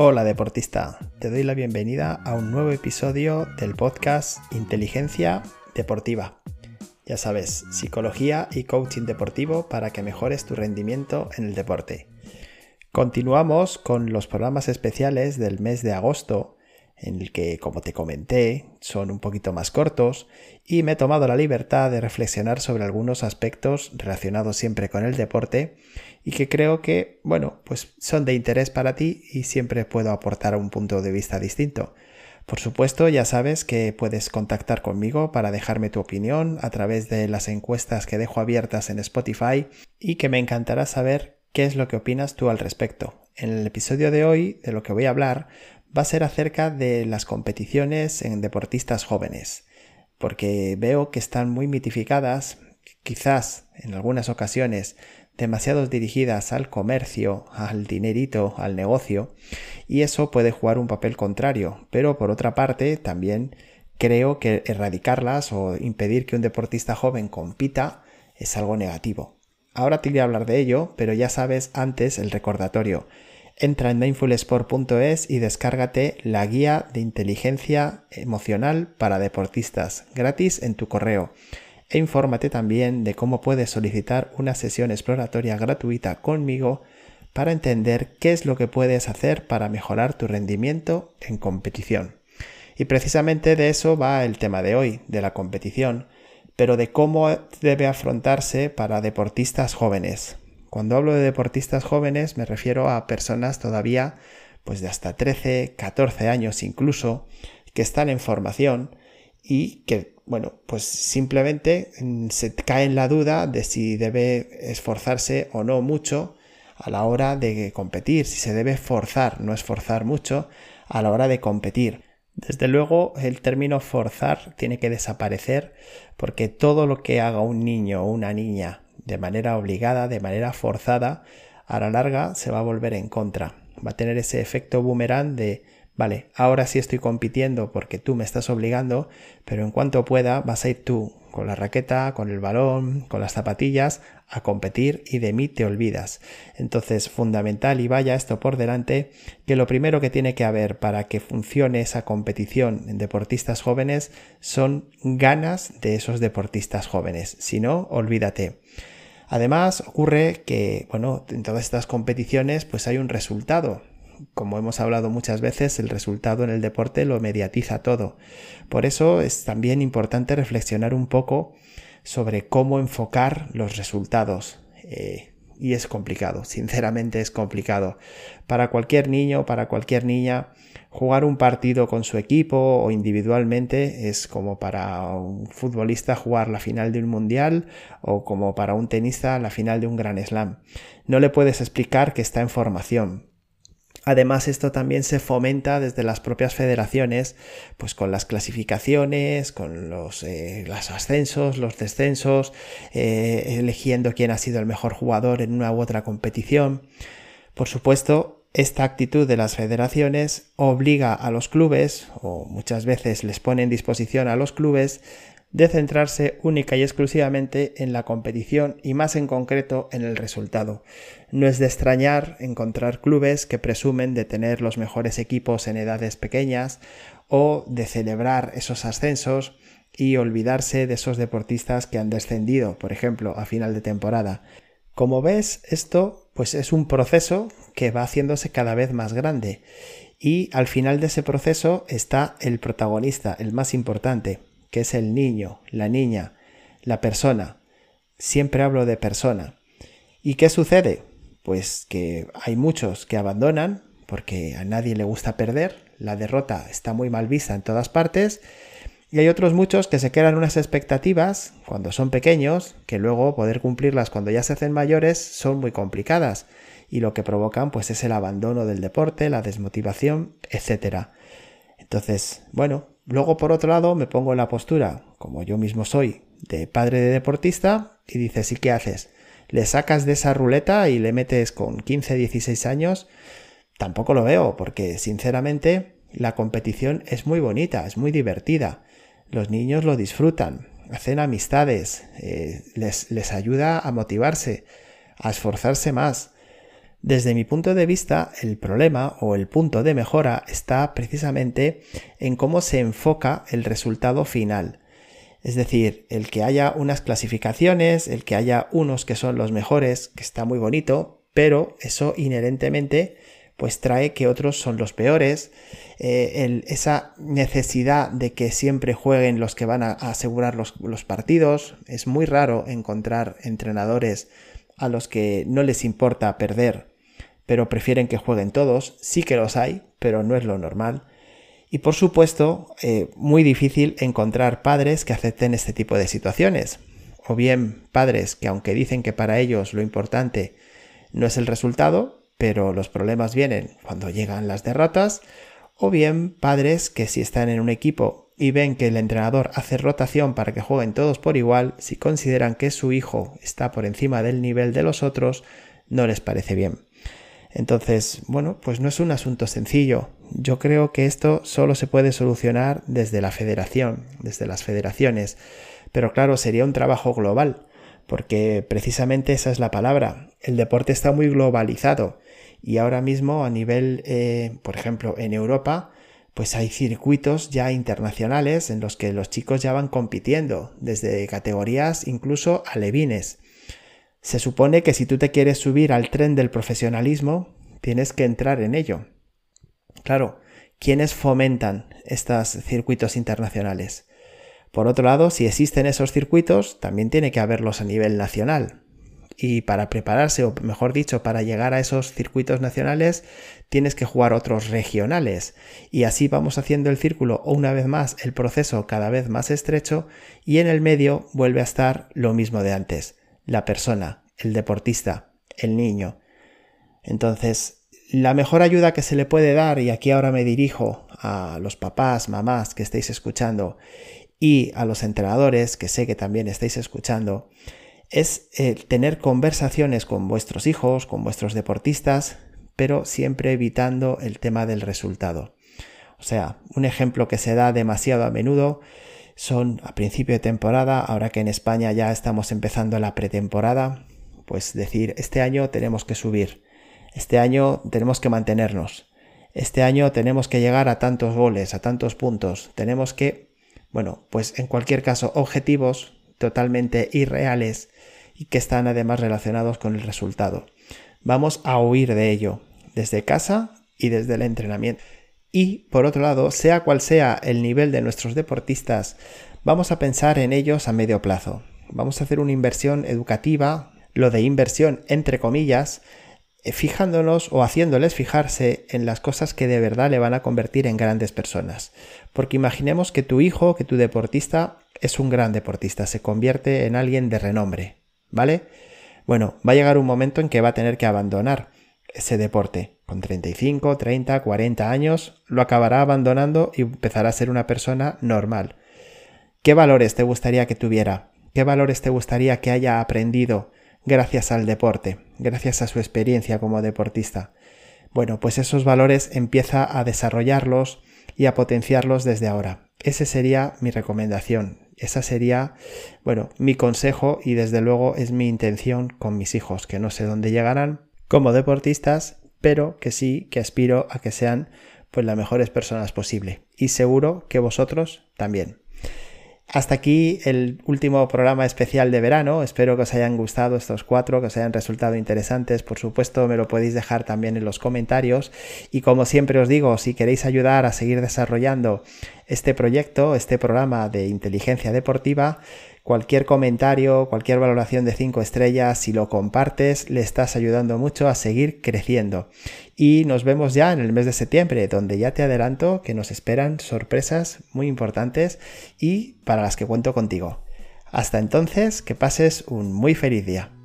Hola deportista, te doy la bienvenida a un nuevo episodio del podcast Inteligencia Deportiva. Ya sabes, psicología y coaching deportivo para que mejores tu rendimiento en el deporte. Continuamos con los programas especiales del mes de agosto en el que, como te comenté, son un poquito más cortos y me he tomado la libertad de reflexionar sobre algunos aspectos relacionados siempre con el deporte y que creo que, bueno, pues son de interés para ti y siempre puedo aportar un punto de vista distinto. Por supuesto, ya sabes que puedes contactar conmigo para dejarme tu opinión a través de las encuestas que dejo abiertas en Spotify y que me encantará saber qué es lo que opinas tú al respecto. En el episodio de hoy, de lo que voy a hablar, va a ser acerca de las competiciones en deportistas jóvenes, porque veo que están muy mitificadas, quizás en algunas ocasiones demasiado dirigidas al comercio, al dinerito, al negocio, y eso puede jugar un papel contrario, pero por otra parte también creo que erradicarlas o impedir que un deportista joven compita es algo negativo. Ahora te voy a hablar de ello, pero ya sabes antes el recordatorio. Entra en mindfulsport.es y descárgate la guía de inteligencia emocional para deportistas gratis en tu correo. E infórmate también de cómo puedes solicitar una sesión exploratoria gratuita conmigo para entender qué es lo que puedes hacer para mejorar tu rendimiento en competición. Y precisamente de eso va el tema de hoy, de la competición, pero de cómo debe afrontarse para deportistas jóvenes. Cuando hablo de deportistas jóvenes me refiero a personas todavía pues de hasta 13, 14 años incluso, que están en formación y que, bueno, pues simplemente mm, se cae en la duda de si debe esforzarse o no mucho a la hora de competir, si se debe forzar, no esforzar mucho a la hora de competir. Desde luego el término forzar tiene que desaparecer porque todo lo que haga un niño o una niña de manera obligada, de manera forzada, a la larga se va a volver en contra. Va a tener ese efecto boomerang de, vale, ahora sí estoy compitiendo porque tú me estás obligando, pero en cuanto pueda vas a ir tú con la raqueta, con el balón, con las zapatillas, a competir y de mí te olvidas. Entonces, fundamental y vaya esto por delante, que lo primero que tiene que haber para que funcione esa competición en deportistas jóvenes son ganas de esos deportistas jóvenes. Si no, olvídate. Además, ocurre que, bueno, en todas estas competiciones pues hay un resultado. Como hemos hablado muchas veces, el resultado en el deporte lo mediatiza todo. Por eso es también importante reflexionar un poco sobre cómo enfocar los resultados. Eh, y es complicado, sinceramente es complicado. Para cualquier niño, para cualquier niña, jugar un partido con su equipo o individualmente es como para un futbolista jugar la final de un mundial o como para un tenista la final de un gran slam. No le puedes explicar que está en formación, Además, esto también se fomenta desde las propias federaciones, pues con las clasificaciones, con los, eh, ascensos, los descensos, eh, eligiendo quién ha sido el mejor jugador en una u otra competición. Por supuesto, esta actitud de las federaciones obliga a los clubes, o muchas veces les pone en disposición a los clubes, de centrarse única y exclusivamente en la competición y más en concreto en el resultado. No es de extrañar encontrar clubes que presumen de tener los mejores equipos en edades pequeñas o de celebrar esos ascensos y olvidarse de esos deportistas que han descendido, por ejemplo, a final de temporada. Como ves, esto pues es un proceso que va haciéndose cada vez más grande y al final de ese proceso está el protagonista, el más importante, es el niño, la niña, la persona. Siempre hablo de persona. ¿Y qué sucede? Pues que hay muchos que abandonan porque a nadie le gusta perder, la derrota está muy mal vista en todas partes, y hay otros muchos que se quedan unas expectativas cuando son pequeños, que luego poder cumplirlas cuando ya se hacen mayores son muy complicadas, y lo que provocan pues es el abandono del deporte, la desmotivación, etc. Entonces, bueno, Luego, por otro lado, me pongo en la postura, como yo mismo soy, de padre de deportista, y dices, ¿y qué haces? ¿Le sacas de esa ruleta y le metes con 15, 16 años? Tampoco lo veo, porque sinceramente la competición es muy bonita, es muy divertida. Los niños lo disfrutan, hacen amistades, eh, les, les ayuda a motivarse, a esforzarse más. Desde mi punto de vista, el problema o el punto de mejora está precisamente en cómo se enfoca el resultado final. Es decir, el que haya unas clasificaciones, el que haya unos que son los mejores, que está muy bonito, pero eso inherentemente pues trae que otros son los peores, eh, esa necesidad de que siempre jueguen los que van a, asegurar los, los, partidos. Es muy raro encontrar entrenadores a los que no les importa perder, pero prefieren que jueguen todos. Sí que los hay, pero no es lo normal. Y por supuesto, eh, muy difícil encontrar padres que acepten este tipo de situaciones. O bien padres que aunque dicen que para ellos lo importante no es el resultado, pero los problemas vienen cuando llegan las derrotas, o bien padres que si están en un equipo y ven que el entrenador hace rotación para que jueguen todos por igual, si consideran que su hijo está por encima del nivel de los otros, no les parece bien. Entonces, bueno, pues no es un asunto sencillo. Yo creo que esto solo se puede solucionar desde la federación, desde las federaciones. Pero claro, sería un trabajo global, porque precisamente esa es la palabra. El deporte está muy globalizado y ahora mismo a nivel, eh, por ejemplo, en Europa, pues hay circuitos ya internacionales en los que los chicos ya van compitiendo, desde categorías incluso alevines. Se supone que si tú te quieres subir al tren del profesionalismo, tienes que entrar en ello. Claro, ¿quiénes fomentan estos circuitos internacionales? Por otro lado, si existen esos circuitos, también tiene que haberlos a nivel nacional. Y para prepararse, o mejor dicho, para llegar a esos circuitos nacionales, tienes que jugar otros regionales. Y así vamos haciendo el círculo o una vez más el proceso cada vez más estrecho y en el medio vuelve a estar lo mismo de antes la persona, el deportista, el niño. Entonces, la mejor ayuda que se le puede dar, y aquí ahora me dirijo a los papás, mamás que estéis escuchando, y a los entrenadores que sé que también estáis escuchando, es eh, tener conversaciones con vuestros hijos, con vuestros deportistas, pero siempre evitando el tema del resultado. O sea, un ejemplo que se da demasiado a menudo son a principio de temporada, ahora que en España ya estamos empezando la pretemporada, pues decir, este año tenemos que subir, este año tenemos que mantenernos, este año tenemos que llegar a tantos goles, a tantos puntos, tenemos que, bueno, pues en cualquier caso, objetivos totalmente irreales y que están además relacionados con el resultado. Vamos a huir de ello, desde casa y desde el entrenamiento. Y, por otro lado, sea cual sea el nivel de nuestros deportistas, vamos a pensar en ellos a medio plazo. Vamos a hacer una inversión educativa, lo de inversión entre comillas, eh, fijándonos o haciéndoles fijarse en las cosas que de verdad le van a convertir en grandes personas. Porque imaginemos que tu hijo, que tu deportista es un gran deportista, se convierte en alguien de renombre, ¿vale? Bueno, va a llegar un momento en que va a tener que abandonar ese deporte con 35, 30, 40 años, lo acabará abandonando y empezará a ser una persona normal. ¿Qué valores te gustaría que tuviera? ¿Qué valores te gustaría que haya aprendido gracias al deporte, gracias a su experiencia como deportista? Bueno, pues esos valores empieza a desarrollarlos y a potenciarlos desde ahora. Ese sería mi recomendación. Esa sería, bueno, mi consejo y desde luego es mi intención con mis hijos, que no sé dónde llegarán como deportistas, pero que sí que aspiro a que sean pues las mejores personas posible y seguro que vosotros también. Hasta aquí el último programa especial de verano. Espero que os hayan gustado estos cuatro, que os hayan resultado interesantes. Por supuesto, me lo podéis dejar también en los comentarios. Y como siempre os digo, si queréis ayudar a seguir desarrollando este proyecto, este programa de inteligencia deportiva, Cualquier comentario, cualquier valoración de 5 estrellas, si lo compartes, le estás ayudando mucho a seguir creciendo. Y nos vemos ya en el mes de septiembre, donde ya te adelanto que nos esperan sorpresas muy importantes y para las que cuento contigo. Hasta entonces, que pases un muy feliz día.